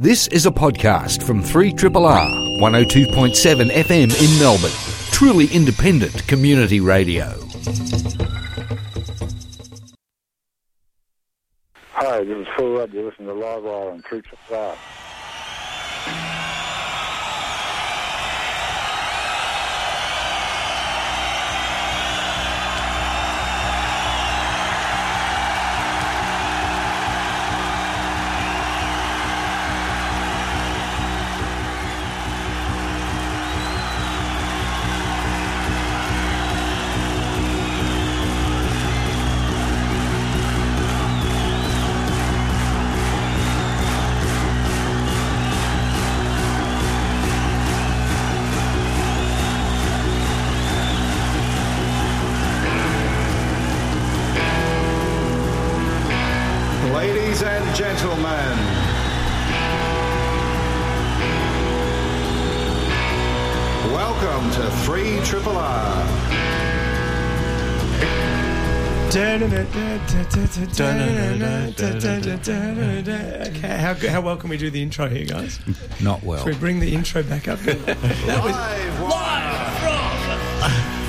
This is a podcast from 3RRR 102.7 FM in Melbourne. Truly independent community radio. Hi, this is Phil Rudd. You're listening to Live Wire on 3RRR. Okay, how, how well can we do the intro here, guys? Not well. Should we bring the intro back up? that was Live wire.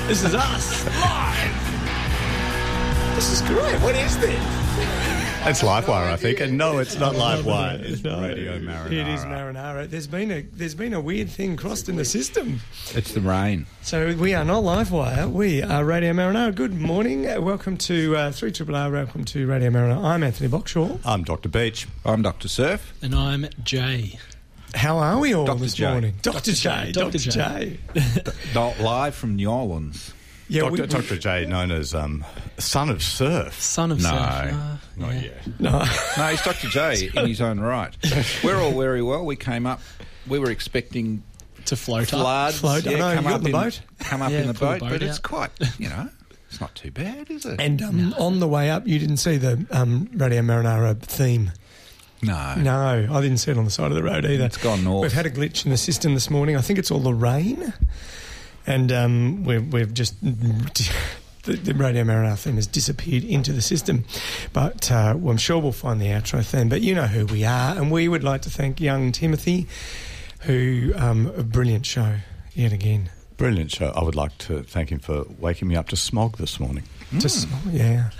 this is us live. This is great. What is this? It's Livewire, I think. And no, it's not Livewire. It's No, Radio Marinara. It is Marinara. There's been a there's been a weird thing crossed in the system. It's the rain. So we are not Livewire. We are Radio Marinara. Good morning. Uh, Welcome to uh, Three Triple R. Welcome to Radio Marinara. I'm Anthony Boxshall. I'm Dr. Beach. I'm Dr. Surf. And I'm Jay. How are we all Dr. this J. morning? Dr. J. Dr. Dr. J. Not live from New Orleans. Yeah, Dr. we- Dr. J, known as um, Son of Surf. Son of No. Surf. Uh, Not yeah. yet. No. No, he's Dr. J in his own right. We're all very well. We came up, we were expecting To float up. floods. Float, I know, come you got up the in, boat? Come up Yeah, in the pull the boat, boat but it's quite, you know, it's not too bad, is it? And um, on the way up, you didn't see the um, Radio Marinara theme. no. No, I didn't see it on the side of the road either. It's gone north. We've had a glitch in the system this morning. I think it's all the rain, and um, we've, we've just the, the Radio Marinara theme has disappeared into the system. But uh, well, I'm sure we'll find the outro theme. But you know who we are, and we would like to thank young Timothy, who um, a brilliant show yet again. Brilliant show. I would like to thank him for waking me up to smog this morning Just yeah,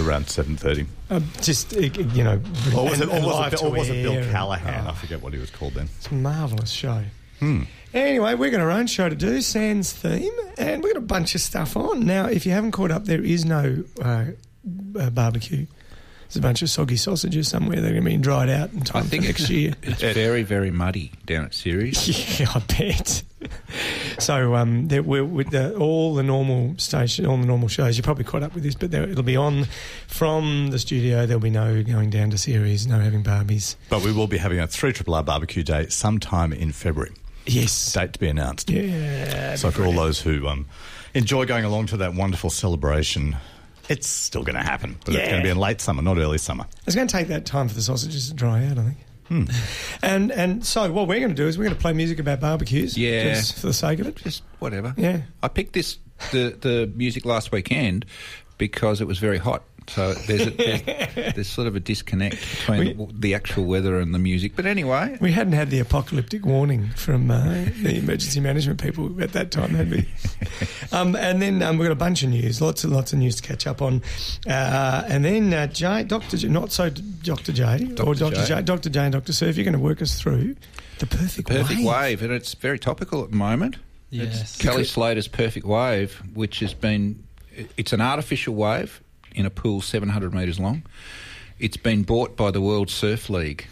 around 7.30. uh, just uh, you know, Or was, it, or, was it, or was it Bill air and- Callahan? oh. I forget what he was called then. It's a marvellous show. Hmm. Anyway, we've got our own show to do, Sans theme, and we've got a bunch of stuff on. Now, if you haven't caught up, there is no uh, uh, barbecue. There's a bunch of soggy sausages somewhere that are going to be dried out in time I think for next year. It's very, very muddy down at Ceres. yeah, I bet. so, um, there, we're, with the, all the normal station, all the normal shows, you're probably caught up with this, but there, it'll be on from the studio. There'll be no going down to Ceres, no having Barbies. But we will be having a 3 Triple R barbecue day sometime in February. Yes. Date to be announced. Yeah. So for all those who um, enjoy going along to that wonderful celebration, it's still going to happen. But it's Yeah. going to be in late summer, not early summer. It's going to take that time for the sausages to dry out, I think. Hmm. And and so what we're going to do is we're going to play music about barbecues. Yeah. just for the sake of it. Just whatever. Yeah. I picked this the the music last weekend because it was very hot. So there's a, there's, there's sort of a disconnect between We- the, the actual weather and the music. But anyway, We hadn't had the apocalyptic warning from uh, the emergency management people at that time, had we? um, and then um, we've got a bunch of news, lots and lots of news to catch up on. Uh, and then uh, J, Dr. J, not so Dr. J, or Dr. Dr. J. J. Dr. J and Dr. Surf, you're going to work us through the perfect, perfect wave. wave, and it's very topical at the moment. Yes. It's Kelly Slater's perfect wave, which has been it's an artificial wave in a pool 700 metres long. It's been bought by the World Surf League.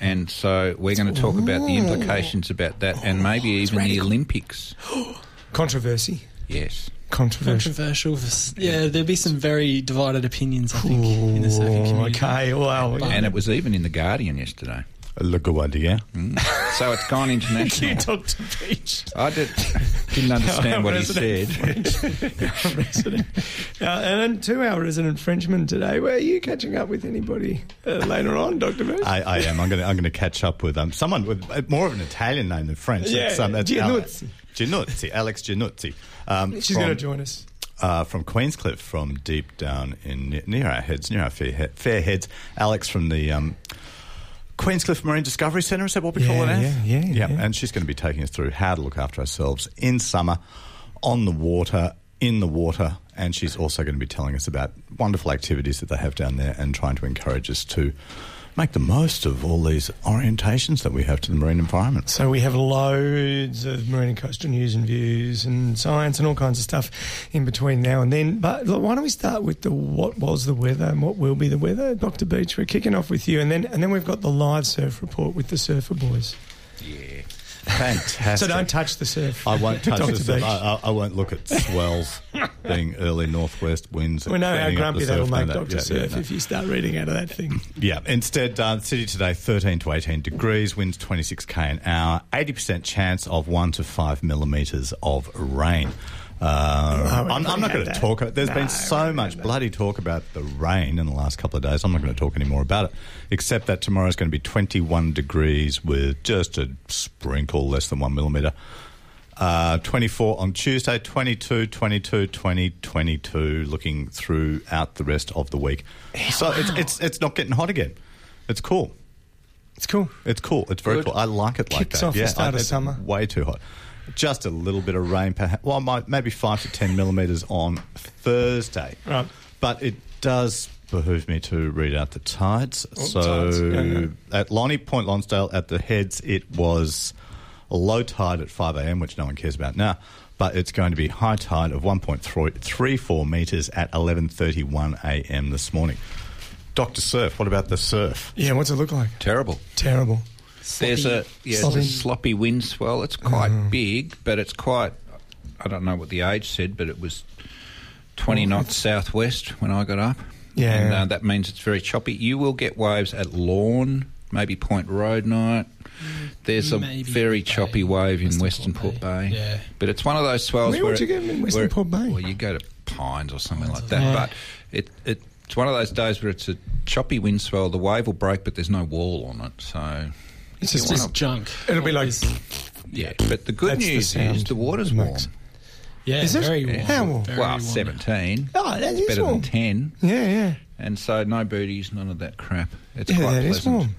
And so we're going to talk about the implications about that and oh, maybe even the Olympics. Controversy. Yes. Controversial. Controversial. Yeah, there'll be some very divided opinions, I think, in the surfing Ooh, community. okay, well, And it was even in The Guardian yesterday. Le Gouardier. Mm. So it's gone international. you talked to Beach. I did, didn't understand what he Resident said. resident. Uh, and then two our resident Frenchman today. Were you catching up with anybody uh, later on, Dr. Beach? I, I am. I'm going to. I'm going to catch up with um, someone with uh, more of an Italian name than French. Yeah, It's, um, it's Giannuzzi. Giannuzzi, Alex Giannuzzi. Um, She's going to join us. uh, from Queenscliff, from deep down in near our heads, near our fair, he- fair heads. Alex from the um, Queenscliff Marine Discovery Centre, is that what we Yeah, call it now? yeah, yeah, yeah. And she's going to be taking us through how to look after ourselves in summer, on the water, in the water, and she's also going to be telling us about wonderful activities that they have down there and trying to encourage us to make the most of all these orientations that we have to the marine environment. So we have loads of marine and coastal news and views and science and all kinds of stuff in between now and then. But look, why don't we start with the what was the weather and what will be the weather, Dr. Beach? We're kicking off with you, and then and then we've got the live surf report with the surfer boys. Yeah. Fantastic. So don't touch the surf. I won't touch the. Beach. I, I, won't look at swells being early northwest winds. we know how grumpy that'll make Dr. yeah, Surf yeah, no. if you start reading out of that thing. Yeah, instead, uh, city today 13 to 18 degrees, winds 26k an hour, 80% chance of 1 to 5 millimetres of rain. Uh, I'm, I'm can't going to talk. There's No, been so much that. bloody talk about the rain in the last couple of days. I'm not going to talk any more about it, except that tomorrow's going to be 21 degrees with just a sprinkle less than 1 millimetre. Uh, 24 on Tuesday, 22, 22, 20, 22, looking throughout the rest of the week. So it's, it's, it's not getting hot again. It's cool. It's cool. It's cool. It's very Good. cool. I like it like Kicks that. off the yeah, start I- of summer. Way too hot. Just a little bit of rain, perhaps. Well, maybe five to ten millimetres on Thursday. Right. But it does behoove me to read out the tides. Oh, so tides. Yeah, yeah. at Lonnie Point Lonsdale, at the heads, it was a low tide at 5 a.m., which no one cares about now. But it's going to be high tide of 1.34 metres at 11.31 a.m. this morning. Dr. Surf, what about the surf? Yeah, what's it look like? Terrible. Terrible. There's a yeah, Sloppy. it's a sloppy wind swell. It's quite big, but it's quite. I don't know what the age said, but it was 20 knots southwest when I got up. Yeah. and uh, that means it's very choppy. You will get waves at Lorne, maybe Point Roadknight. There's a Maybe very Port Bay, choppy wave in Western Western Port Port Bay. Bay. Yeah. but it's one of those swells Where where would you it- get 'em in Western Port Bay? Well, you go to Pines or something like that. yeah. But it, it it's one of those days where it's a choppy wind swell. The wave will break, but there's no wall on it. So It's just- Just junk. It'll be like- yeah. But the good That's the news sound is the water's warm. makes. yeah, Is it? very warm. How warm? Very well, warm. 17. Oh, that is better warm. than 10. Yeah, yeah. And so no booties, none of that crap. It's Yeah, quite that is pleasant. warm.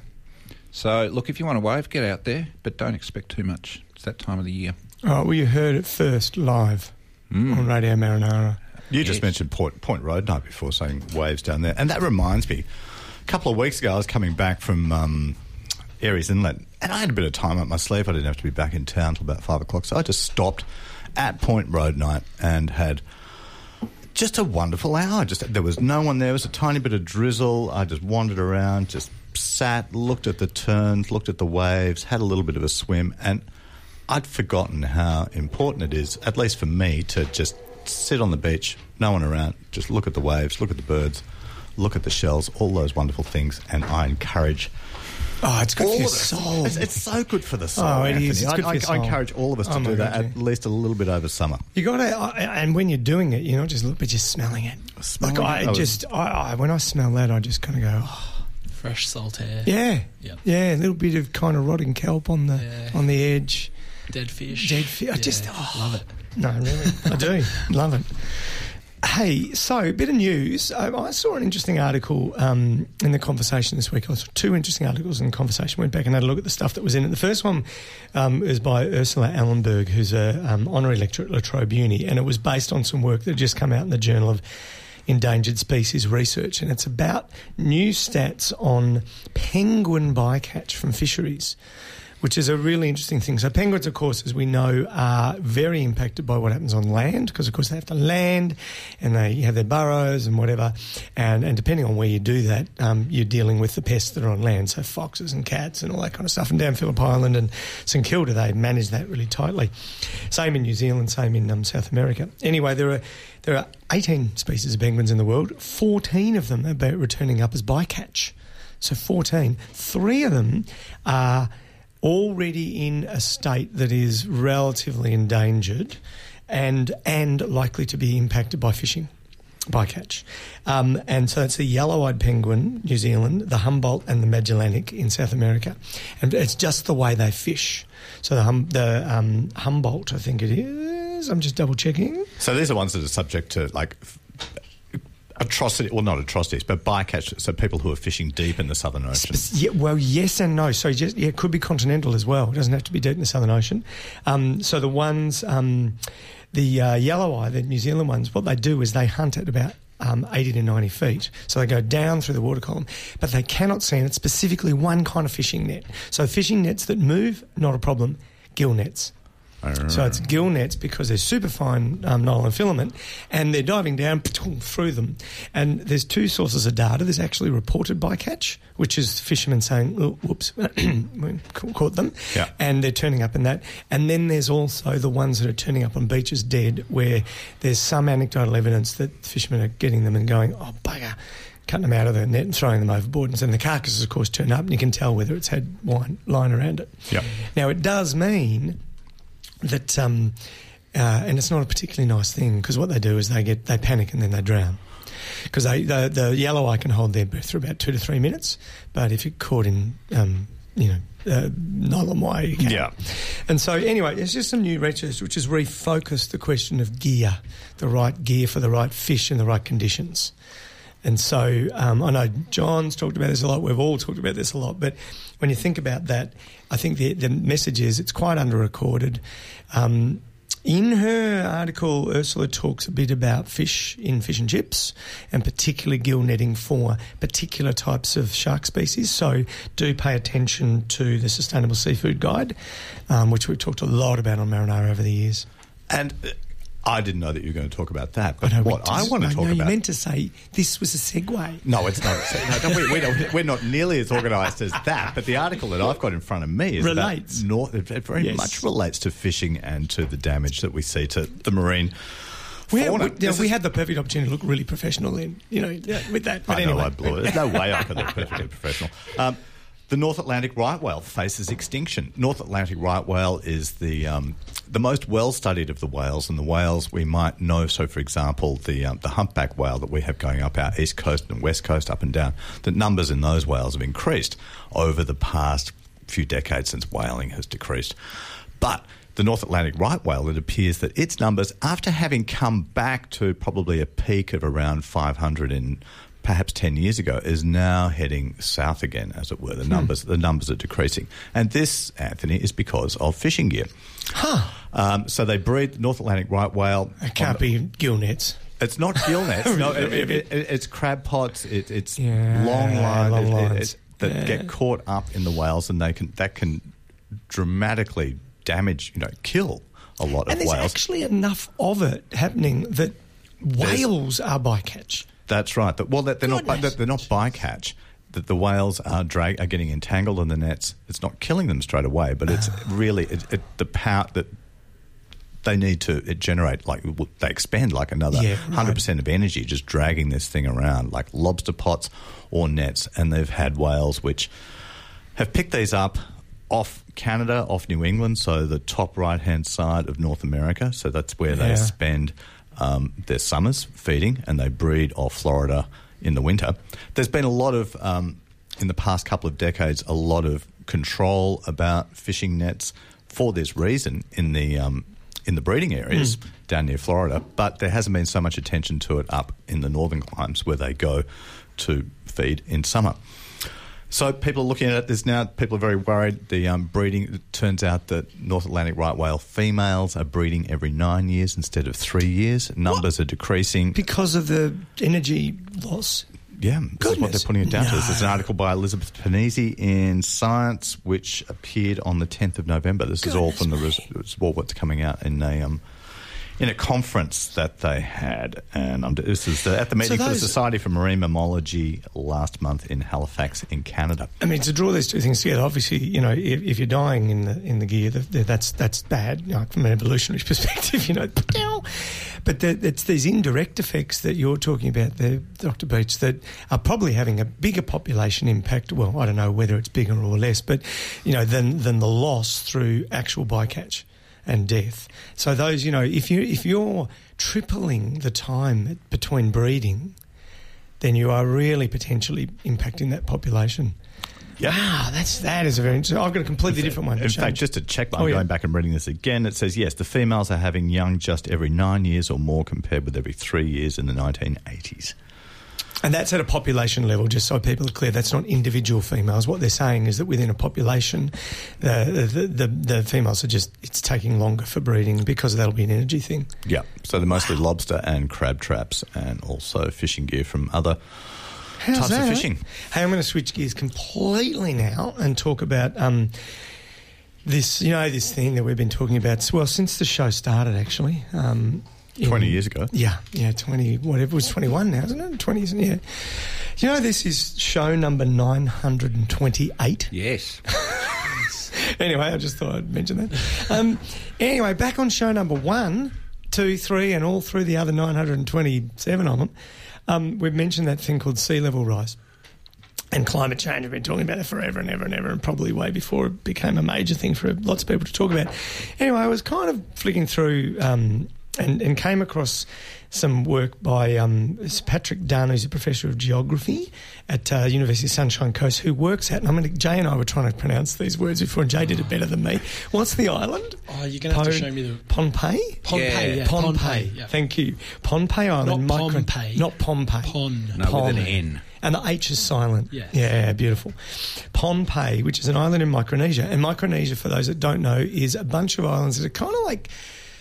So look, if you want a wave, get out there, but don't expect too much. It's that time of the year. All right, well, you heard it first live Mm. on Radio Marinara. You just mentioned Point, Point Roadknight before saying waves down there. And that reminds me, a couple of weeks ago, I was coming back from um, Aireys Inlet and I had a bit of time up my sleeve. I didn't have to be back in town till about five o'clock. So I just stopped at Point Roadknight and had just a wonderful hour. Just There was no one there. It was a tiny bit of drizzle. I just wandered around, just sat, looked at the terns, looked at the waves, had a little bit of a swim. And I'd forgotten how important it is, at least for me, to just sit on the beach, no one around, just look at the waves, look at the birds, look at the shells, all those wonderful things. And I encourage Oh, it's good all for your soul. It's, it's so good for the soul. Oh, it Anthony. is. It's I, good for I- your I encourage all of us to Oh, do that God, at yeah. least a little bit over summer. You got to, and when you're doing it, you're not just look, but just smelling it. Oh, smelling like it? I I was- just, I, I, when I smell that, I just kind of go, oh, Fresh salt air. yeah, Yeah. yeah, a little bit of kind of rotting kelp on the Yeah. on the edge. Dead fish. Dead fi- I just- oh. love it. No, really, I do love it. Hey, so a bit of news. I, I saw an interesting article um, in the conversation this week. I saw two interesting articles in the conversation. Went back and had a look at the stuff that was in it. The first one um, is by Ursula Ellenberg, who's an um, honorary lecturer at La Trobe Uni, and it was based on some work that had just come out in the Journal of Endangered Species Research, and it's about new stats on penguin bycatch from fisheries which is a really interesting thing. So penguins, of course, as we know, are very impacted by what happens on land because, of course, they have to land and they have their burrows and whatever. And, and depending on where you do that, um, you're dealing with the pests that are on land, so foxes and cats and all that kind of stuff. And down Phillip Island and St Kilda, they manage that really tightly. Same in New Zealand, same in um, South America. Anyway, there are there are 18 species of penguins in the world. 14 of them are returning up as bycatch. So 14. Three of them are already in a state that is relatively endangered and and likely to be impacted by fishing bycatch. Um, and so it's the yellow-eyed penguin, New Zealand, the Humboldt and the Magellanic in South America. And it's just the way they fish. So the, hum, the um, Humboldt, I think it is, I'm just double checking. So these are ones that are subject to like atrocity, well, not atrocities, but bycatch. So people who are fishing deep in the Southern Ocean. Yeah, well, yes and no. So just yeah, it could be continental as well. It doesn't have to be deep in the Southern Ocean. Um, so the ones, um, the uh, yellow eye, the New Zealand ones, what they do is they hunt at about um, 80 to 90 feet. So they go down through the water column, but they cannot see, and it's specifically one kind of fishing net. So fishing nets that move, not a problem. Gill nets. So it's gill nets because they're super fine um, nylon filament and they're diving down through them. And there's two sources of data. There's actually reported bycatch, which is fishermen saying, oh, whoops, we caught them. Yeah. And they're turning up in that. And then there's also the ones that are turning up on beaches dead, where there's some anecdotal evidence that fishermen are getting them and going, oh, bugger cutting them out of the net and throwing them overboard. And then the carcasses, of course, turn up and you can tell whether it's had wine line around it. Yep. Now, it does mean that, um, uh, and it's not a particularly nice thing because what they do is they get they panic and then they drown. Because the, the yellow eye can hold their breath for about two to three minutes, but if you're caught in, um, you know, uh, nylon wire, you can. Yeah. And so, anyway, there's just some new research which has refocused the question of gear, the right gear for the right fish in the right conditions. And so um, I know John's talked about this a lot. We've all talked about this a lot. But when you think about that, I think the, the message is it's quite under recorded. Um, in her article, Ursula talks a bit about fish in fish and chips, and particularly gill netting for particular types of shark species. So, do pay attention to the Sustainable Seafood Guide, um, which we've talked a lot about on Marinara over the years. And uh, I didn't know that you were going to talk about that. But I what we I want to no, talk no, about. you meant to say this was a segue. No, it's not. No, don't- we, we don't, we're not nearly as organised as that. But the article that I've got in front of me is Relates. North, it very Yes. much relates to fishing and to the damage that we see to the marine We, fauna. we, This we had the perfect opportunity to look really professional then, you know, with that. But I anyway. know I blew it. There's no way I could look perfectly professional. Um, the North Atlantic right whale faces extinction. North Atlantic right whale is the um, the most well studied of the whales, and the whales we might know. So, for example, the um, the humpback whale that we have going up our east coast and west coast, up and down. The numbers in those whales have increased over the past few decades since whaling has decreased. But the North Atlantic right whale, it appears that its numbers, after having come back to probably a peak of around 500 in perhaps 10 years ago, is now heading south again, as it were. The numbers, the numbers are decreasing. And this, Anthony, is because of fishing gear. Um, so they breed North Atlantic right whale. It can't on the- be gill nets. it's not gill nets. no, it, it, it, it's crab pots. It, it's Yeah, long line long lines. that Yeah. get caught up in the whales, and they can that can dramatically damage, you know, kill a lot of whales. And there's actually enough of it happening that whales are bycatch. That's right. Well, that they're not Goodness. that they're not bycatch. That the whales are drag are getting entangled in the nets. It's not killing them straight away, but it's Ah. really it, it, the power that they need to it generate like they expend like another Yeah, right. hundred percent of energy just dragging this thing around like lobster pots or nets, and they've had whales which have picked these up off Canada, off New England, so the top right hand side of North America. So that's where Yeah. they spend um, their summers feeding, and they breed off Florida in the winter. There's been a lot of, um, in the past couple of decades, a lot of control about fishing nets for this reason in the um, in the breeding areas down near Florida, but there hasn't been so much attention to it up in the northern climes where they go to feed in summer. So people are looking at it. There's now people are very worried. The um, breeding it turns out that North Atlantic right whale females are breeding every nine years instead of three years. Numbers are decreasing. Because of the energy loss. Yeah, this is what they're putting it down to. No. There's an article by Elizabeth Pennisi in Science, which appeared on the 10th of November. This is all from the res- it's all what's coming out in a um, in a conference that they had, and um, this is the, at the meeting for the Society for Marine Mammalogy last month in Halifax, in Canada. I mean, to draw these two things together, obviously, you know, if, if you're dying in the in the gear, the, the, that's that's bad you know, from an evolutionary perspective, you know. But the, it's these indirect effects that you're talking about there, Dr. Beach, that are probably having a bigger population impact. Well, I don't know whether it's bigger or less, but you know, than than the loss through actual bycatch and death. So those, you know, if you if you're tripling the time between breeding, then you are really potentially impacting that population. Yeah. Wow, that's that is a very interesting. I've got a completely different one. In fact, just to check, I'm Oh, yeah. going back and reading this again. It says yes, the females are having young just every nine years or more, compared with every three years in the 1980s. And that's at a population level, just so people are clear. That's not individual females. What they're saying is that within a population, the the, the, the females are just it's taking longer for breeding because that'll be an energy thing. Yeah. So they're mostly lobster and crab traps and also fishing gear from other How's types that? of fishing. Hey, I'm going to switch gears completely now and talk about um, this. You know, this thing that we've been talking about. Well, since the show started, actually. Um, in- 20 years ago. Yeah, yeah, 20, whatever, it was 21 now, isn't it? 20, isn't it? Yeah. You know, this is show number 928. Yes. anyway, I just thought I'd mention that. Um, anyway, back on show number one, two, three, and all through the other 927 of them, um, we've mentioned that thing called sea level rise. And climate change, we've been talking about it forever and ever and ever, and probably way before it became a major thing for lots of people to talk about. Anyway, I was kind of flicking through um, and, and came across some work by um, Patrick Nunn, who's a professor of geography at uh, University of Sunshine Coast, who works at, and I'm going Jay and I were trying to pronounce these words before, and Jay did it better than me. What's the island? Oh, you're going to have to show me the Pohnpei? Pohnpei. Yeah. Yeah, Pohnpei. Pohnpei. Yeah. Thank you. Pohnpei Island. Not micro- Pohnpei. Not Pohnpei. Pon. No, with an N. And the H is silent. Yes. Yeah, beautiful. Pohnpei, which is an island in Micronesia. And Micronesia, for those that don't know, is a bunch of islands that are kind of like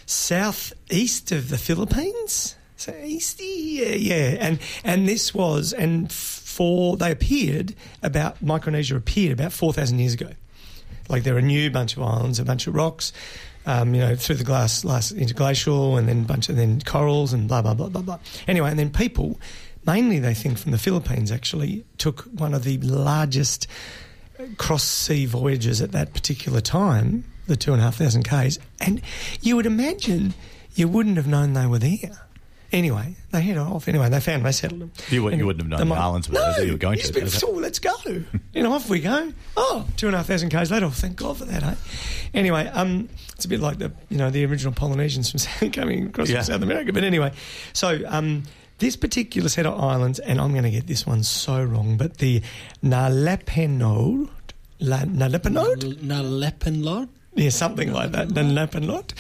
southeast of the Philippines. So yeah, yeah. And and this was and for they appeared about Micronesia appeared about four thousand years ago. Like they're a new bunch of islands, a bunch of rocks, um, you know, through the glass, last interglacial, and then bunch of then corals and blah blah blah blah blah. Anyway, and then people, mainly they think from the Philippines, actually took one of the largest cross sea voyages at that particular time, the two and a half thousand k's, and you would imagine you wouldn't have known they were there. Anyway, they head off. Anyway, they found they settled them. You wouldn't- you wouldn't have known they the might- islands were no, there that you were going you to. been, so let's go. you know, off we go. Oh, two and a half thousand k's later. Oh, thank God for that, eh? Anyway, um, it's a bit like the you know the original Polynesians from coming across Yeah. from South America. But anyway, so um, this particular set of islands, and I'm going to get this one so wrong, but the Nalepenod, La, Nalepenod, Nalepenlod? Yeah, something like that, the Nalepenod,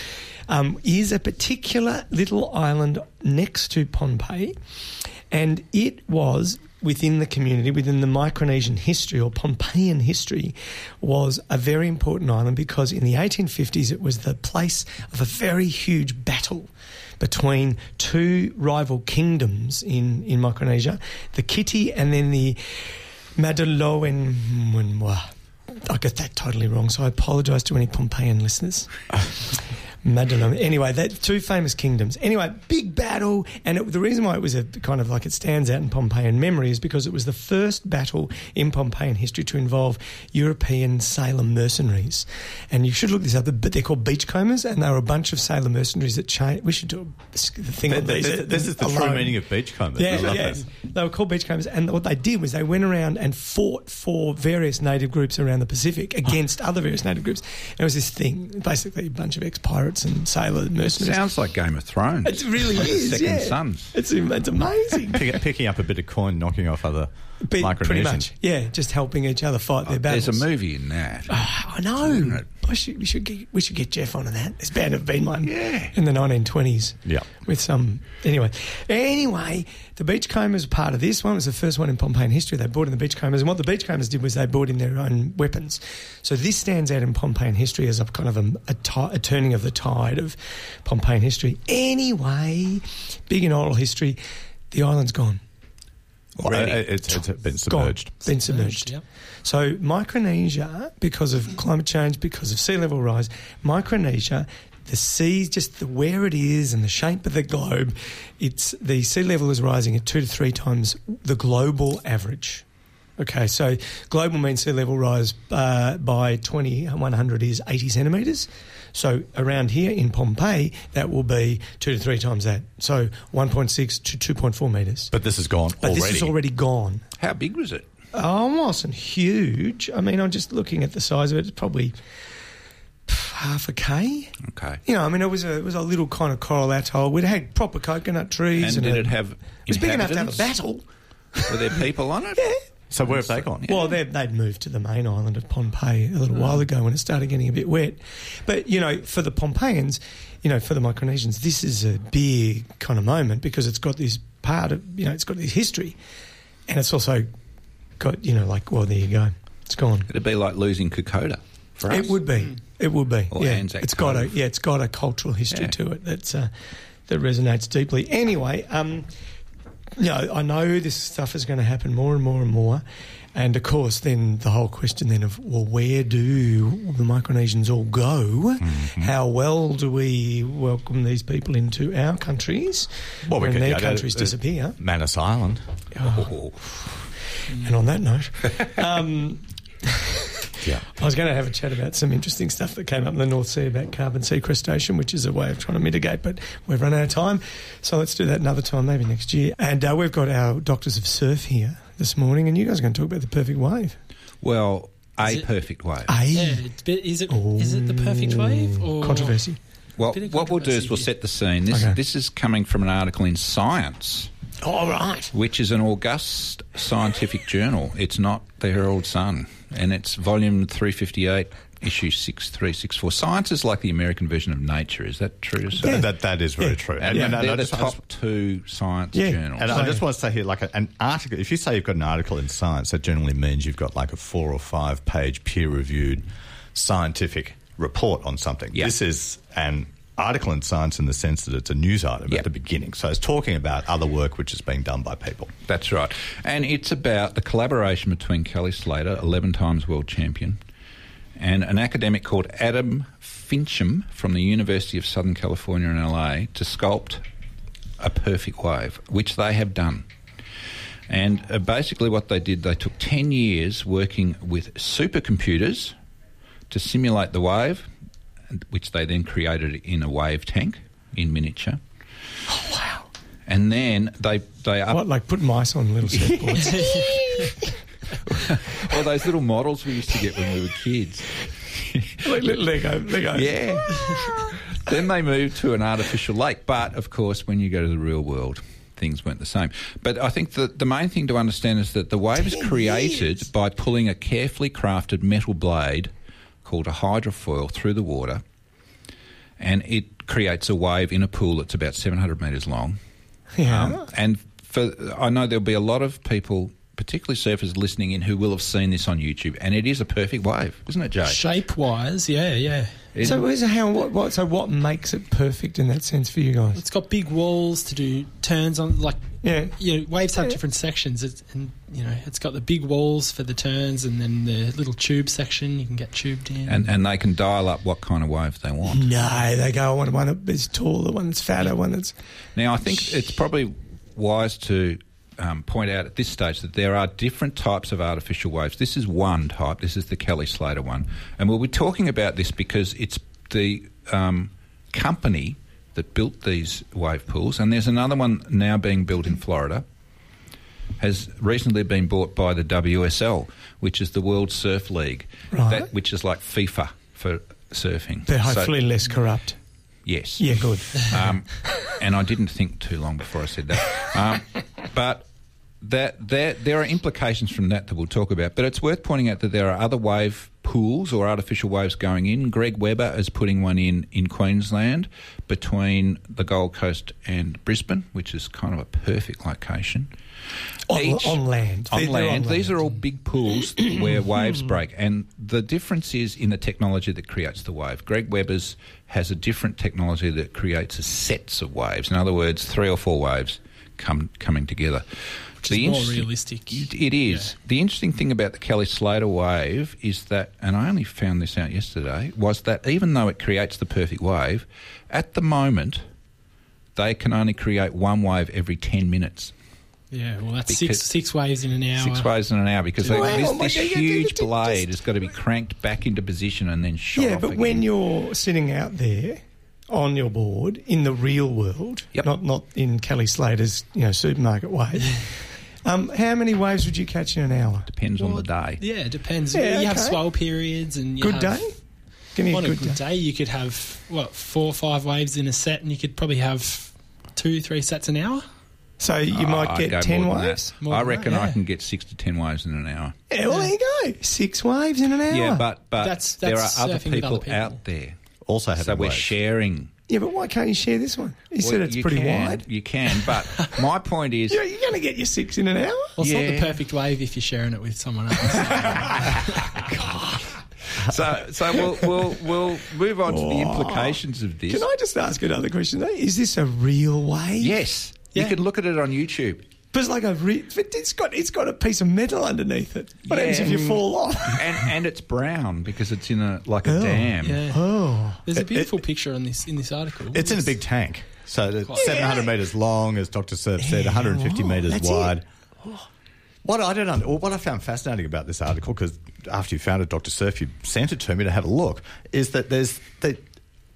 um, is a particular little island next to Pohnpei, and it was within the community, within the Micronesian history or Pohnpeian history, was a very important island because in the 1850s it was the place of a very huge battle between two rival kingdoms in, in Micronesia, the Kitti and then the Madaloenwa. I got that totally wrong, so I apologise to any Pohnpeian listeners. Madalone. Anyway, that two famous kingdoms. Anyway, big battle, and it, the reason why it was a kind of like it stands out in Pohnpeian memory is because it was the first battle in Pohnpeian history to involve European sailor mercenaries. And you should look this up, but they're called beachcombers, and they were a bunch of sailor mercenaries that changed. We should do a thing on This, these. this- this is the true meaning of beachcombers. Yeah, yeah. this. They were called beachcombers, and what they did was they went around and fought for various native groups around the Pacific against other various native groups. And it was this thing, basically a bunch of ex-pirates and sailor It mercenaries. sounds like Game of Thrones. it really Like is, Second yeah. Sons. It's it's amazing. Pick, picking up a bit of coin, knocking off other Be- pretty much, yeah, just helping each other fight their battles. There's a movie in that. Ah, I know. I should, we should get we should get Jeff onto that. There's bound to have been one. Yeah. In the 1920s. Yeah. With some anyway. Anyway, the beachcombers were part of this one. It was the first one in Pohnpeian history. They brought in the beachcombers, and what the beachcombers did was they brought in their own weapons. So this stands out in Pohnpeian history as a kind of a, a, a turning of the tide of Pohnpeian history. Anyway, big in oral history, the island's gone. Well, Already. it's, it's been Gone. submerged. Been submerged. Yep. So Micronesia, because of climate change, because of sea level rise, Micronesia, the sea, just the where it is and the shape of the globe, it's the sea level is rising at two to three times the global average. Okay, so global mean sea level rise uh, by 2100 is 80 centimetres. So around here in Pohnpei, that will be two to three times that. So 1.6 to 2.4 metres. But this is gone But already. this is already gone. How big was it? Oh, it wasn't huge. I mean, I'm just looking at the size of it. It's probably half a k. Okay. You know, I mean, it was a it was a little kind of coral atoll. We'd had proper coconut trees, And and, did a- it have It was big enough to have a battle. Were there people on it? Yeah. So where have they gone? Well, they'd, they'd moved to the main island of Pohnpei a little while ago when it started getting a bit wet. But, you know, for the Pohnpeians, you know, for the Micronesians, this is a big kind of moment because it's got this part of, you know, it's got this history. and it's also got you know like well there you go, it's gone. It'd be like losing Kokoda for us. It would be. It would be. Or yeah, Anzac it's got a yeah, it's got a cultural history Yeah. to it that's uh, that resonates deeply. Anyway, um, you know, I know this stuff is going to happen more and more and more, and of course, then the whole question then of well, where do the Micronesians all go? Mm-hmm. How well do we welcome these people into our countries Well, we when could their to- countries disappear? Manus Island. Oh, And on that note. Um, Yeah. I was going to have a chat about some interesting stuff that came up in the North Sea about carbon sequestration, which is a way of trying to mitigate, but we've run out of time. So let's do that another time, maybe next year. And uh, we've got our doctors of surf here this morning, and you guys are going to talk about the perfect wave. well, a Is it- perfect wave. A Yeah, it's bit- is it is it the perfect wave or controversy. Well, what we'll do is we'll set the scene. This, Okay. this is coming from an article in Science, All right. which is an august scientific journal. It's not the Herald Sun, and it's volume 358, issue 6364. Science is like the American version of Nature. Is that true to say? Yeah. That, that is very Yeah. true. And and, they're I the just- I just- top two science Yeah. journals. And Oh, I just want to say here, like a, an article. If you say you've got an article in science, that generally means you've got like a four or five page peer reviewed scientific report on something. Yeah. This is an article in science in the sense that it's a news item Yeah. at the beginning. So it's talking about other work which is being done by people. That's right. And it's about the collaboration between Kelly Slater, 11 times world champion, and an academic called Adam Fincham from the University of Southern California in LA to sculpt a perfect wave, which they have done. And uh, basically, what they did, they took 10 years working with supercomputers to simulate the wave, which they then created in a wave tank in miniature. Oh, Wow. And then they they up, What, like put mice on little surfboards? Well, those little models we used to get when we were kids. like little Lego, Lego. Yeah. then they moved to an artificial lake. But, of course, when you go to the real world, things weren't the same. But I think the, the main thing to understand is that the wave is created by pulling a carefully crafted metal blade called a hydrofoil through the water. And it creates a wave in a pool that's about 700 metres long. Yeah. Um, and for I know there'll be a lot of people, particularly surfers, listening in who will have seen this on YouTube, and it is a perfect wave, isn't it, Jay? shape wise? Yeah, yeah. It- so, where's how? What, what? So, what makes it perfect in that sense for you guys? It's got big walls to do turns on. Like Yeah. you know, waves have Yeah. different sections, it's, and you know, it's got the big walls for the turns, and then the little tube section you can get tubed in. and and they can dial up what kind of wave they want. No, they go. I want one that's taller, one that's fatter, one that's. Now, I think it's probably wise to um, point out at this stage that there are different types of artificial waves. This is one type. This is the Kelly Slater one, and we'll be talking about this because it's the um, company that built these wave pools, and there's another one now being built in Florida. Has recently been bought by the WSL, which is the World Surf League, Right. that, which is like FIFA for surfing. They're So- hopefully less corrupt. yes. Yeah, good. Um, and I didn't think too long before I said that. Um, but that, that there are implications from that that we'll talk about. But it's worth pointing out that there are other wave pools or artificial waves going in. Greg Webber is putting one in in Queensland between the Gold Coast and Brisbane, which is kind of a perfect location. On, Each- on land. on They're- they're land. These are all big pools where waves break, and the difference is in the technology that creates the wave. Greg Webber's has a different technology that creates a sets of waves. In other words, three or four waves come coming together. Which is more realistic. It- it is. The interesting thing about the Kelly Slater wave is that, and I only found this out yesterday, was that even though it creates the perfect wave, at the moment they can only create one wave every ten minutes. Yeah, well, that's Because- six six waves in an hour. Six waves in an hour because Wow, they, this, this God, yeah, yeah, huge yeah, blade just- has got to be cranked back into position and then shot Yeah, off but again. when you're sitting out there on your board in the real world, Yep. not not in Kelly Slater's you know supermarket wave, um, how many waves would you catch in an hour? depends on the day. Yeah, it depends. Yeah, you have swell periods and you Good have, day. Give me On a a good, good day. day, you could have what four or five waves in a set, and you could probably have two, three sets an hour. So you Oh, might get ten more than that. waves. More I reckon that, I can get six to ten waves in an hour. Yeah, well, there you go. Six waves in an hour. Yeah, but but That's- there are other people, other people. out there, Also having so we're waves. sharing Yeah, but why can't you share this one? He said it's you pretty can, wide. You can, but my point is, Yeah, you're going to get your six in an hour. Well, it's not the perfect wave if you're sharing it with someone else. God. so so we'll we'll we'll move on to the oh. implications of this. Can I just ask another question? though? Is this a real wave? Yes, Yeah. you can look at it on YouTube. But it's like a re- it's got it's got a piece of metal underneath it. What happens if you fall off? and and it's brown because it's in a like a Oh, dam. yeah. Oh, There's a It- beautiful picture on this in this article. It's in a big tank. So it's Quite- 700 metres long, as Dr. Surf said, Yeah, 150 oh, metres that's wide. it. What I don't, un- what I found fascinating about this article, because after you found it, Dr. Surf, you sent it to me to have a look, is that there's that.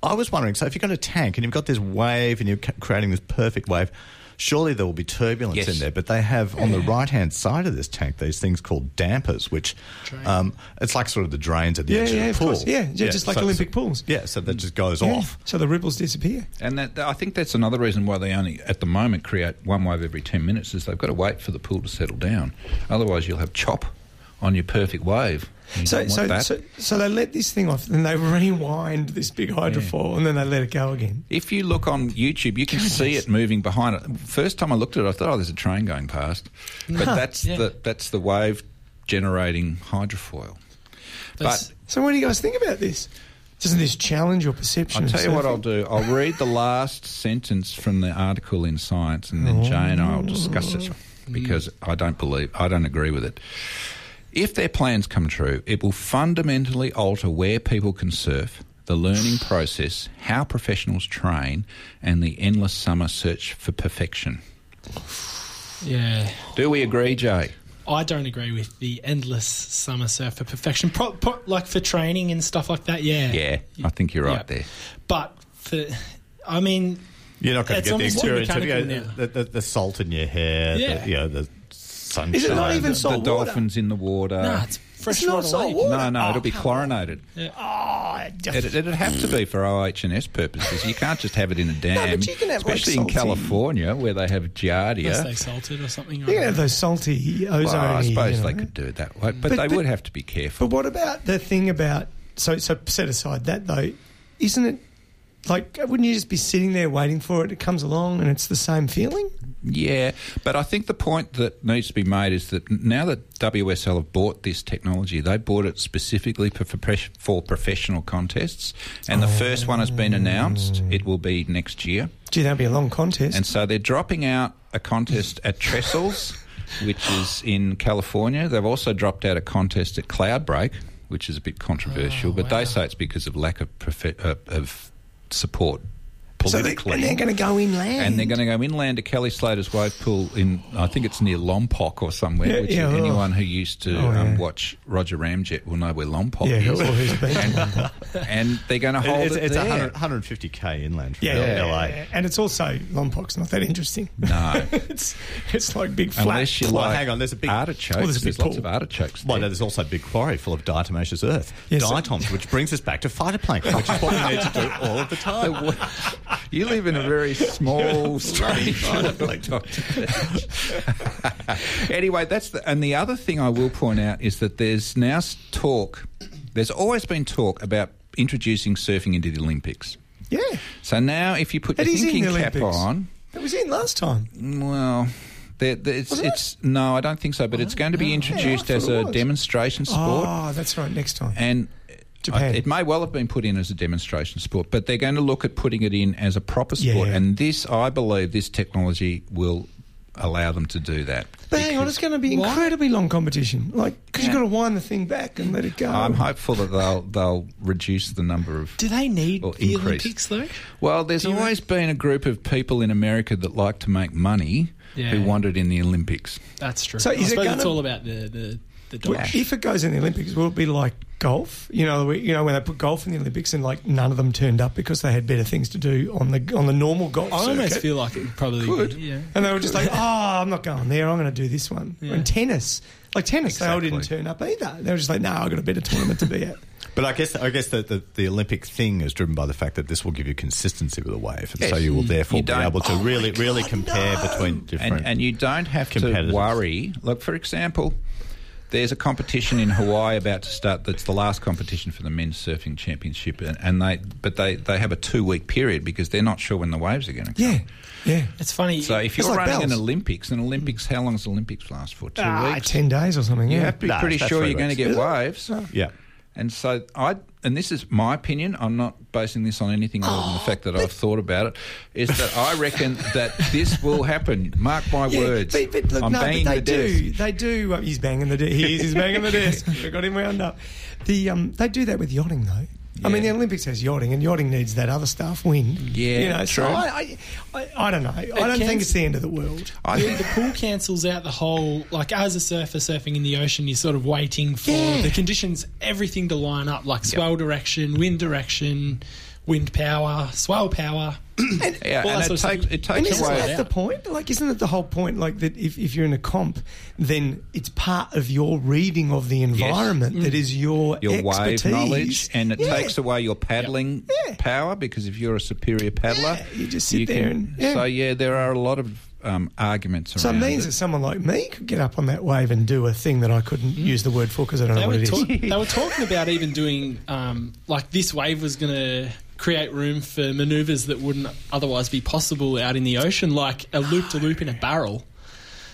I was wondering, so if you've got a tank and you've got this wave and you're creating this perfect wave, surely there will be turbulence Yes. in there. But they have on the right hand side of this tank these things called dampers, which um, it's like sort of the drains at the Yeah, edge yeah, of of the pool. course. Yeah, yeah, just like Olympic pools. Yeah, so that just goes Yeah. off. So the ripples disappear. And that, I think that's another reason why they only, at the moment, create one wave every 10 minutes is they've got to wait for the pool to settle down. Otherwise, you'll have chop on your perfect wave. So, so, so, so they let this thing off, and they rewind this big hydrofoil, and then they let it go again. if you look on YouTube, you can see it moving behind it. First time I looked at it, I thought, "Oh, there's a train going past," but that's yeah. the that's the wave generating hydrofoil. That's- but So, what do you guys think about this? Doesn't this challenge your perception? I'll tell you what? I'll do. I'll read the last sentence from the article in Science, and then Jay and I will discuss it oh. because I don't believe, I don't agree with it. If their plans come true, it will fundamentally alter where people can surf, the learning process, how professionals train, and the endless summer search for perfection. yeah. Do we agree, Jay? I don't agree with the endless summer surf for perfection. Pro, pro, like for training and stuff like that, yeah. Yeah, I think you're right Yeah. there. But for, I mean, You're not going to get the almost too experience of you know, the, the, the salt in your hair, Yeah. the, you know, the sunshine. Is it not even the, salt the water? dolphins in the water. no, it's fresh It's not water salt water. no, no, Oh, it'll be oh, come chlorinated. Oh, It, it'd have to be for OH&S purposes. You can't just have it in a dam, no, but you can have, like, especially in California where they have Unless giardia. they salted or something. you can have those salty ozone. Well, I suppose you know. they could do it that way, but, But- they but- would have to be careful. But what about the thing about so so set aside that though, isn't it like wouldn't you just be sitting there waiting for it? It comes along and it's the same feeling. Yeah, but I think the point that needs to be made is that now that WSL have bought this technology, they bought it specifically for, for, professional contests, and the first one has been announced. It will be next year. Gee, that'll be a long contest. And so they're dropping out a contest at Trestles, which is in California. They've also dropped out a contest at Cloudbreak, which is a bit controversial, Oh, but wow. they say it's because of lack of, profe- uh, of support so they, politically. and they're going to go inland. And they're going to go inland to Kelly Slater's wave pool in, I think it's near Lompoc or somewhere. Yeah, which yeah, oh. anyone who used to Oh, um, watch Roger Ramjet will know where Lompoc Yeah, is. or who's been and, and they're going to hold it's, it it's there. 100, 150k inland from yeah, LA. yeah, yeah. and it's also Lompoc's not that interesting. No. it's it's like big flat. Unless you Well, like hang on, there's a big- artichokes. Well, there's a big lots of artichokes. Well, there. there's also a big quarry full of diatomaceous earth, Yes, sir. diatoms, which brings us back to phytoplankton, which is what we need to do all of the time. you live in a very small, strange anyway, that's the, and the other thing I will point out is that there's now talk. There's always been talk about introducing surfing into the Olympics. yeah, So now, if you put It your thinking cap Olympics. on, it was in last time. well. There, there, it's, it's no, I don't think so. But it's oh, going to be introduced thought as a demonstration sport. Oh, that's right. Next time. and Japan. I- it may well have been put in as a demonstration sport, but they're going to look at putting it in as a proper sport. Yeah. And this, I believe, this technology will allow them to do that. But hang on, it's going to be Why? incredibly long competition. Like, because Yeah. you've got to wind the thing back and let it go. I'm hopeful that they'll they'll reduce the number of. Do they need Or the increase. Olympics though? Well, there's Do you always been a group of people in America that like to make money Yeah. who want it in the Olympics. That's true. So I is it suppose it's gonna- all about the the, the Well. If it goes in the Olympics, will it be like golf? You know, we- you know when they put golf in the Olympics and like none of them turned up because they had better things to do on the on the normal golf I almost feel like it probably Could. be. Yeah. and they were just like, "Oh, I'm not going there. I'm going to do this one." Yeah. And tennis, like tennis, they all didn't turn up either. They were just like, "No, I've got a better tournament to be at." But I guess I guess the, the, the Olympic thing is driven by the fact that this will give you consistency with the wave, and Yes. so you will therefore You be able to Oh my really really compare no. between different. And, and you don't have to worry. Look, for example, There's a competition in Hawaii about to start. That's the last competition for the men's surfing championship, and, and they but they, they have a two week period because they're not sure when the waves are going to come. Yeah, yeah. It's funny. So if you're like running an. Olympics, an Olympics, how long does Olympics last for? Two Ah, weeks. ten days or something. Yeah, You have to be No, pretty sure you're going to get waves. Yeah. And so I, and this is my opinion. I'm not basing this on anything other than the fact that I've thought about it. Is that I reckon that this will happen. Mark my Yeah, words. But, but look, I'm no, but banging they the do. desk. They do. Uh, he's banging the desk. He is. He's banging the desk. We've got him wound up. The um, they do that with yachting though. I mean, the Olympics has yachting, and yachting needs that other stuff, wind. Yeah, you know. So true. I, I, I, I don't know. I don't can- think it's the end of the world. I the, think the pool cancels out the whole like as a surfer surfing in the ocean you're sort of waiting for Yeah. the conditions everything to line up like swell direction wind direction wind power swell power yeah, all and it sort of takes stuff. it And takes isn't away. that the point? Like, isn't it the whole point? Like that, if, if you're in a comp, then it's part of your reading of the environment that is your your expertise. wave knowledge, and it Yeah. takes away your paddling Yeah. power because if you're a superior paddler, Yeah, you just sit there and- yeah. So yeah, there are a lot of um, arguments So it means it. that someone like me could get up on that wave and do a thing that I couldn't use the word for because I don't know what were, it is. talk- they were talking about even doing um, like this wave was going to create room for maneuvers that wouldn't otherwise be possible out in the ocean like a loop to loop in a barrel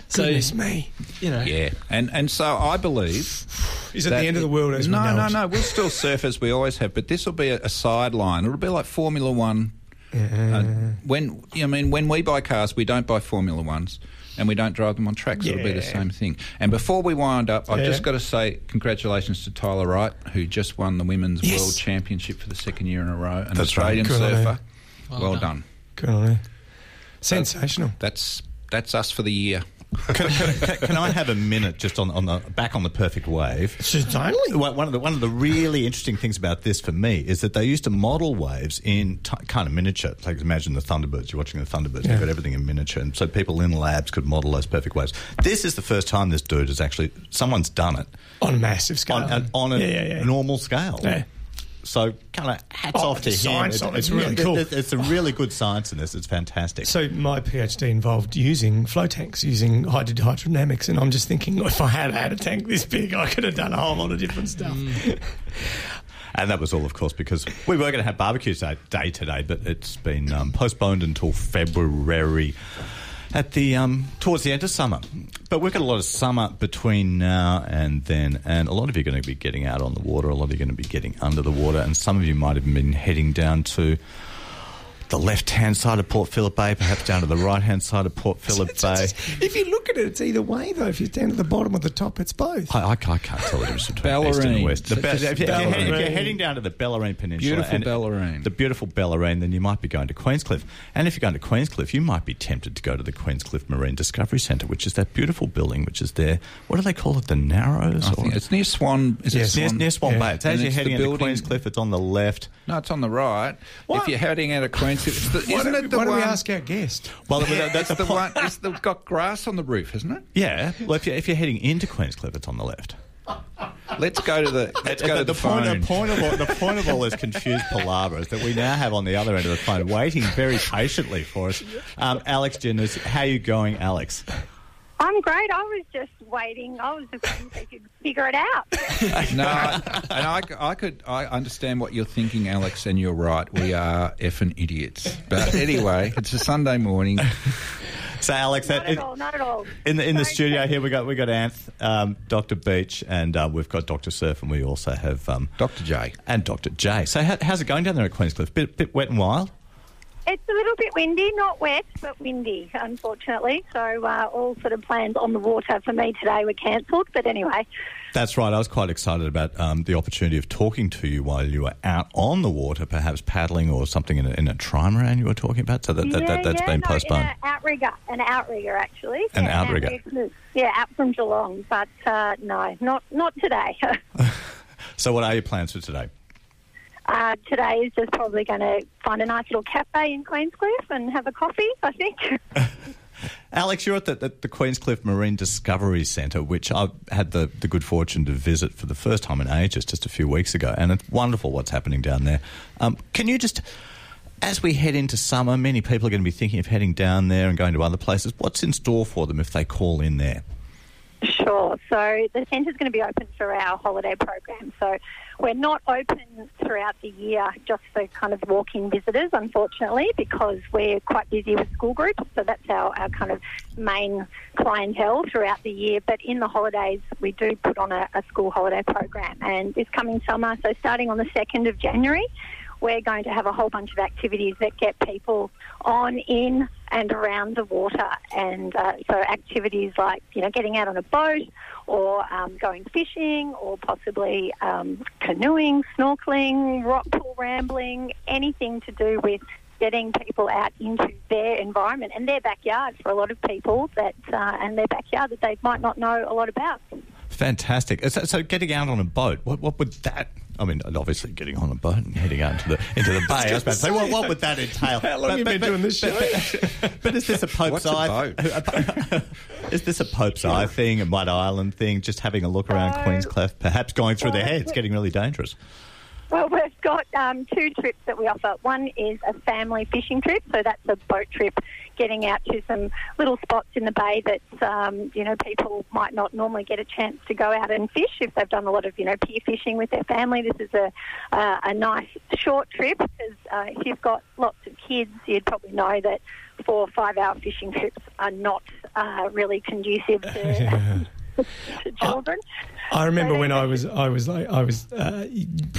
so Goodness me. you know Yeah, and and so I believe Is it the end of the world as no, we know no, it? no. We'll still surf as we always have, but this will be a, a sideline. It'll be like Formula One. Uh, when I mean, when we buy cars, we don't buy Formula Ones, and we don't drive them on tracks. It'll be the same thing. And before we wind up, I've Yeah. just got to say congratulations to Tyler Wright, who just won the women's Yes. world championship for the second year in a row. An That's. Australian Good on him. surfer. Well Well, done. done. Good on you. Sensational. That's that's us for the year. Can, can, can, I have a minute just on, on the back on the perfect wave? Certainly. One of the one of the really interesting things about this for me is that they used to model waves in t- kind of miniature. Like imagine the Thunderbirds. You're watching the Thunderbirds. Yeah. You've got everything in miniature, and so people in labs could model those perfect waves. This is the first time this dude has actually someone's done it On a massive scale. on, on a yeah, yeah. normal scale. So kind of hats Oh, off to him. it's really cool. It's, it's a really good science in this. It's fantastic. So my PhD involved using flow tanks, using hydrodynamics, and I'm just thinking if I had had a tank this big, I could have done a whole lot of different stuff. And that was all, of course, because we were going to have barbecue day, day today, but it's been um, postponed until February at the um, towards the end of summer. But we've got a lot of summer between now and then, and a lot of you are going to be getting out on the water. A lot of you are going to be getting under the water, and some of you might have been heading down to the left-hand side of Port Phillip Bay, perhaps down to the right-hand side of Port Phillip It's- Bay. it's- if you look at it, it's either way though. If you're down at the bottom or the top, it's both. I, I, I can't tell the difference between east and Bellarine. west. The So Be- if, you're, if you're heading, if you're heading down to the Bellarine Peninsula, Beautiful and Bellarine. the beautiful Bellarine, then you might be going to Queenscliff. And if you're going to Queenscliff, you might be tempted to go to the Queenscliff Marine Discovery Centre, which is that beautiful building, which is there. What do they call it? The Narrows? I think it's near Swan. Is Yes. it near, Swan? near Swan Yeah. Bay. It's as And you're it's the heading into building- Queenscliff, it's on the left. No, it's on the right. What? If you're heading out of Queenscliff, it's the, Why isn't don't, it the why don't one? we ask our guest? Well, Yeah, that's it's the one. It's the, got grass on the roof, isn't it? Yeah. Well, if you're, if you're heading into Queenscliff, it's on the left. Let's go to the. Let's go to the, point, phone. the, point of all, the point of all this confused palaver is that we now have on the other end of the phone, waiting very patiently for us, um, Alex Giannuzzi. How you going, Alex? I'm great. I was just waiting. I was just waiting so you could figure it out. No, and I, I could I understand what you're thinking, Alex, and you're right. We are effing idiots. But anyway, it's a Sunday morning. So, Alex, Not that- at all. Not at all. in the in the Sorry, studio here, we got we got Anth, um, Dr. Beach, and uh, we've got Dr. Surf, and we also have um, Dr. J. and Dr. J. So, how, how's it going down there at Queenscliff? Bit bit wet and wild. It's a little bit windy, not wet, but windy, unfortunately. So uh, all sort of plans on the water for me today were cancelled. But anyway, That's right. I was quite excited about um, the opportunity of talking to you while you were out on the water, perhaps paddling or something in a, in a trimaran you were talking about. So that, that, yeah, that, that's yeah, been no, postponed. In a outrigger, an outrigger actually. An Yeah, outrigger. outrigger. Yeah, out from Geelong, but uh, no, not not today. So, what are your plans for today? Uh, today is just probably going to find a nice little cafe in Queenscliff and have a coffee. I think. Alex, you're at the, the, Queenscliff Marine Discovery Centre, which I've had the, the good fortune to visit for the first time in ages, just a few weeks ago, and it's wonderful what's happening down there. Um, can you just, as we head into summer, many people are going to be thinking of heading down there and going to other places. What's in store for them if they call in there? Sure. So the centre's going to be open for our holiday program. So we're not open throughout the year just for kind of walk-in visitors, unfortunately, because we're quite busy with school groups. So that's our, our kind of main clientele throughout the year. But in the holidays, we do put on a, a school holiday program. And this coming summer, so starting on the 2nd of January, we're going to have a whole bunch of activities that get people on, in, and around the water. And uh, so activities like, you know, getting out on a boat or um, going fishing or possibly um, canoeing, snorkeling, rock pool rambling, anything to do with getting people out into their environment and their backyard for a lot of people that uh, and their backyard that they might not know a lot about. Fantastic. So, so getting out on a boat, what, what would that? I mean, obviously getting on a boat and heading out into the into the bay. I was about to say, well, what would that entail? How long have you been doing this show? But, but is this a Pope's What's a Eye? boat? is this a Pope's Eye thing, a Mud Island thing? Just having a look around No. Queenscliff, perhaps going through their heads, getting really dangerous. Well, we've got um, two trips that we offer. One is a family fishing trip, so that's a boat trip, getting out to some little spots in the bay that um, you know people might not normally get a chance to go out and fish if they've done a lot of you know pier fishing with their family. This is a uh, a nice short trip because uh, if you've got lots of kids, you'd probably know that four or five hour fishing trips are not uh, really conducive to, to children. I remember So when I was I was like I was uh,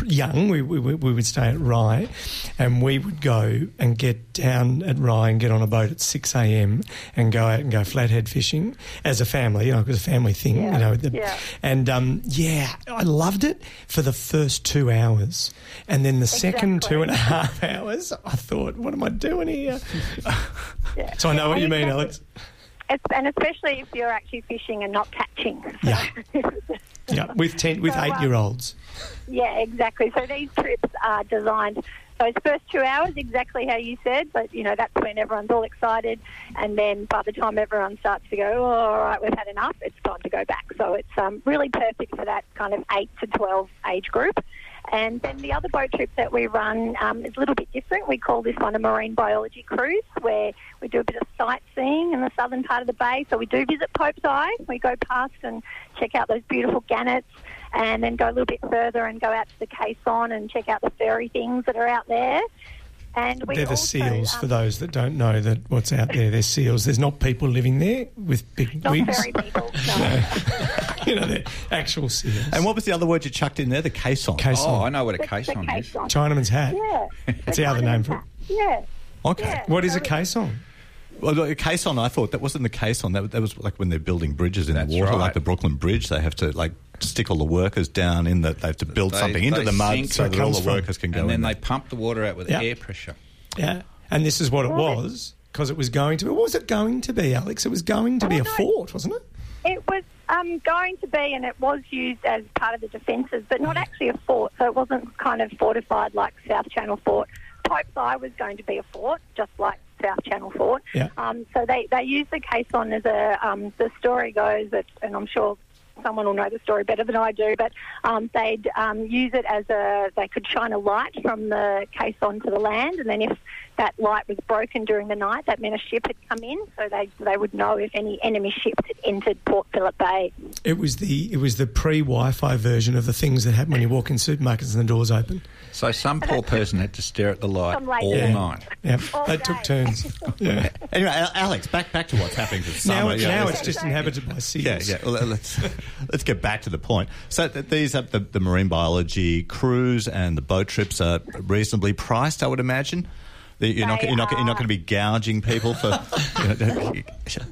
young. We, we we would stay at Rye, and we would go and get down at Rye and get on a boat at six a.m. and go out and go flathead fishing as a family. You know, it was a family thing. Yeah, You know, the- yeah. and um, yeah, I loved it for the first two hours, and then the second two and a half hours, I thought, what am I doing here? Yeah. So I know what you mean, Alex. It's, and especially if you're actually fishing and not catching. Yeah. Yeah, with ten with So, um, eight year olds. Yeah, exactly. So these trips are designed those first two hours exactly how you said, but you know that's when everyone's all excited, and then by the time everyone starts to go, oh, all right, we've had enough, it's time to go back. So it's um, really perfect for that kind of eight to twelve age group. And then the other boat trip that we run um, is a little bit different. We call this one a marine biology cruise, where we do a bit of sightseeing in the southern part of the bay. So we do visit Pope's Eye. We go past and check out those beautiful gannets, and then go a little bit further and go out to the caisson and check out the fairy things that are out there. And we They're the also, seals, um, for those that don't know that what's out there. They're seals. There's not people living there with big Not wigs. fairy people. No. you know, they're actual seals. And what was the other word you chucked in there? The caisson. Caisson. Oh, I know what a The- the caisson is. Chinaman's hat. Yeah. That's the other name for it. Yeah. Okay. Yeah. What is a So- caisson? Well, the caisson, I thought that wasn't the caisson. That, that was like when they're building bridges in That's the water, right. like the Brooklyn Bridge. They have to like stick all the workers down in that They have to build They- something into the mud so that all comes the from. workers can go in. And then in. they there. pump the water out with Yeah. air pressure. Yeah. And this is what it was because it was going to be. What was it going to be, Alex? It was going to be a Oh, fort, wasn't it? It was um, going to be, and it was used as part of the defences, but not actually a fort. So it wasn't kind of fortified like South Channel Fort. Pope's Eye was going to be a fort, just like South Channel Fort. Yeah. Um, so they, they used the caisson as a. Um, the story goes that, and I'm sure someone will know the story better than I do, but um, they'd um, use it as a. They could shine a light from the case onto the land, and then if that light was broken during the night, that meant a ship had come in, so they they would know if any enemy ships had entered Port Phillip Bay. It was the it was the pre-Wi-Fi version of the things that happen when you walk in supermarkets and the doors open. So some poor person had to stare at the light all Yeah. night. Yeah, All they day. took turns. Yeah. Anyway, Alex, back back to what's happening this now summer. it's, Yeah, now it's just inhabited by seals. Yeah, yeah. Well, let's let's get back to the point. So th- these are the, the marine biology cruise and the boat trips are reasonably priced, I would imagine. You're not, you're not, you're not going to be gouging people for you know,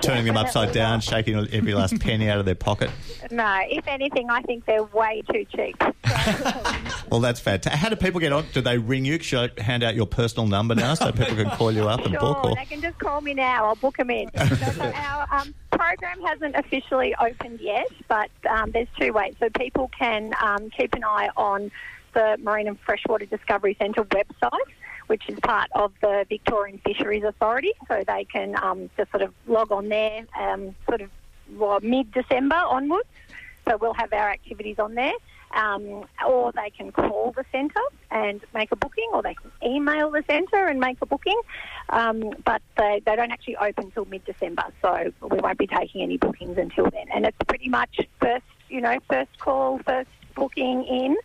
turning them upside down, shaking every last penny out of their pocket. No, if anything, I think they're way too cheap. Well, that's fantastic. How do people get on? Do they ring you? Should I hand out your personal number now so people can call you up and book? Sure, Or? they can just call me now. I'll book them in. so our um, program hasn't officially opened yet, but um, there's two ways. So people can um, keep an eye on the Marine and Freshwater Discovery Centre website, which is part of the Victorian Fisheries Authority. So they can um, just sort of log on there, um, sort of well, mid-December onwards. So we'll have our activities on there. Um, or they can call the centre and make a booking, or they can email the centre and make a booking. um, but they, they don't actually open until mid-December, so we won't be taking any bookings until then. And it's pretty much first, you know, first call, first booking in.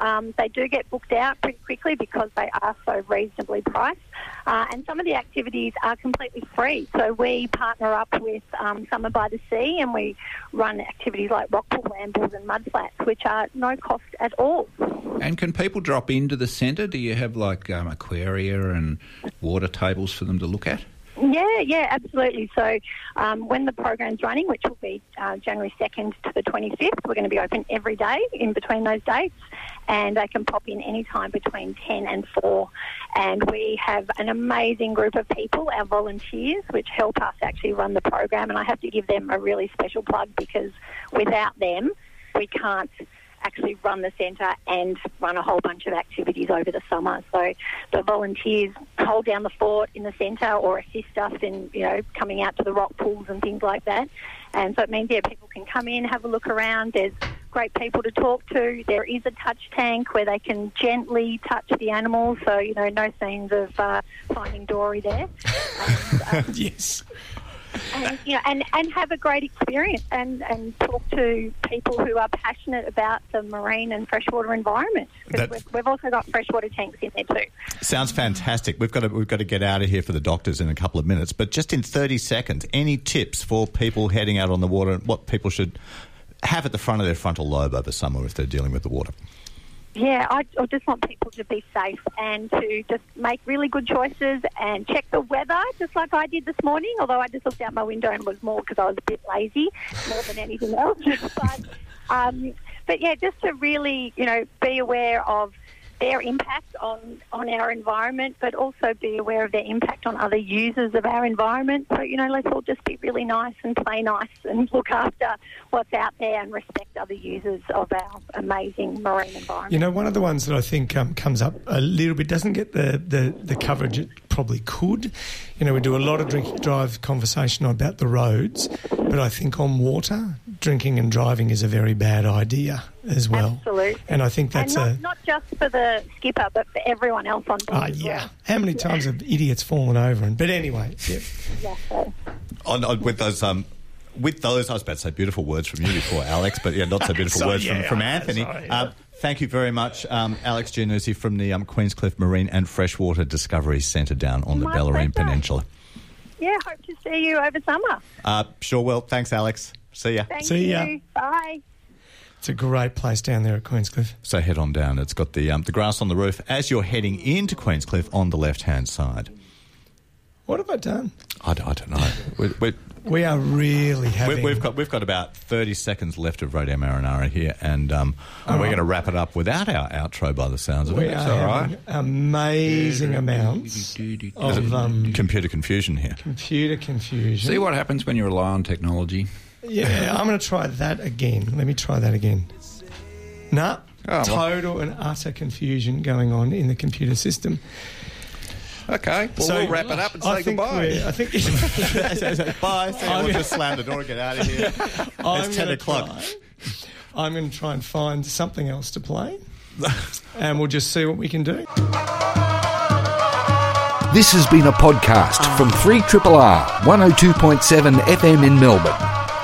Um, they do get booked out pretty quickly because they are so reasonably priced. Uh, and some of the activities are completely free. So we partner up with um, Summer by the Sea and we run activities like rock pool rambles and mud flats, which are no cost at all. And can people drop into the centre? Do you have like um, aquaria and water tables for them to look at? Yeah, yeah, absolutely. So um, when the program's running, which will be uh, January 2nd to the 25th, we're going to be open every day in between those dates, and they can pop in any time between 10 and 4. And we have an amazing group of people, our volunteers, which help us actually run the program. And I have to give them a really special plug because without them, we can't actually run the centre and run a whole bunch of activities over the summer. So the volunteers hold down the fort in the centre or assist us in, you know, coming out to the rock pools and things like that. And so it means, yeah, people can come in, have a look around. There's great people to talk to. There is a touch tank where they can gently touch the animals. So, you know, no scenes of uh, finding Dory there. And, um, yes. And you know, and, and have a great experience and, and talk to people who are passionate about the marine and freshwater environment. Because That- we've, we've also got freshwater tanks in there too. Sounds fantastic. We've got to we've got to get out of here for the doctors in a couple of minutes, but just in thirty seconds, any tips for people heading out on the water and what people should have at the front of their frontal lobe over summer if they're dealing with the water? Yeah, I, I just want people to be safe and to just make really good choices and check the weather, just like I did this morning. Although I just looked out my window and was more because I was a bit lazy more than anything else. but, um, but yeah, just to really, you know, be aware of their impact on, on our environment, but also be aware of their impact on other users of our environment. So, you know, let's all just be really nice and play nice and look after what's out there and respect other users of our amazing marine environment. You know, one of the ones that I think um, comes up a little bit doesn't get the, the, the coverage it probably could. You know, we do a lot of drink drive conversation about the roads, but I think on water, drinking and driving is a very bad idea as well. Absolutely. And I think that's and not, a. not just for the skipper, but for everyone else on board. As yeah. well. How many times have idiots fallen over? And but anyway, yeah. Yeah, so- On, on with those um. With those, I was about to say beautiful words from you before, Alex, but yeah, not so beautiful Sorry, words yeah, from, from Anthony. sorry. Um, thank you very much, um, Alex Giannuzzi from the um, Queenscliff Marine and Freshwater Discovery Centre down on the Bellarine pleasure. Peninsula. yeah, hope to see you over summer. Uh, sure, well, thanks, Alex. See ya. Thank See you. ya. Bye. it's a great place down there at Queenscliff. So head on down. It's got the um, the grass on the roof as you're heading into Queenscliff on the left hand side. What have I done? I don't know. we, we, We are really we, having. we've got we've got about thirty seconds left of Radio Marinara here, and um, we're going to wrap it up without our outro by the sounds of we it. are having right. amazing amounts of um, Computer confusion here. computer confusion. See what happens when you rely on technology. Yeah, I'm going to try that again. Let me try that again. Nah, Oh, well. total and utter confusion going on in the computer system. Okay, well, So- we'll wrap it up and I say think goodbye. I think Bye. See, I'm- we'll just slam the door and get out of here. I'm It's ten o'clock. try- I'm going to try and find something else to play, and we'll just see what we can do. This has been a podcast from 3RRR 102.7 FM in Melbourne.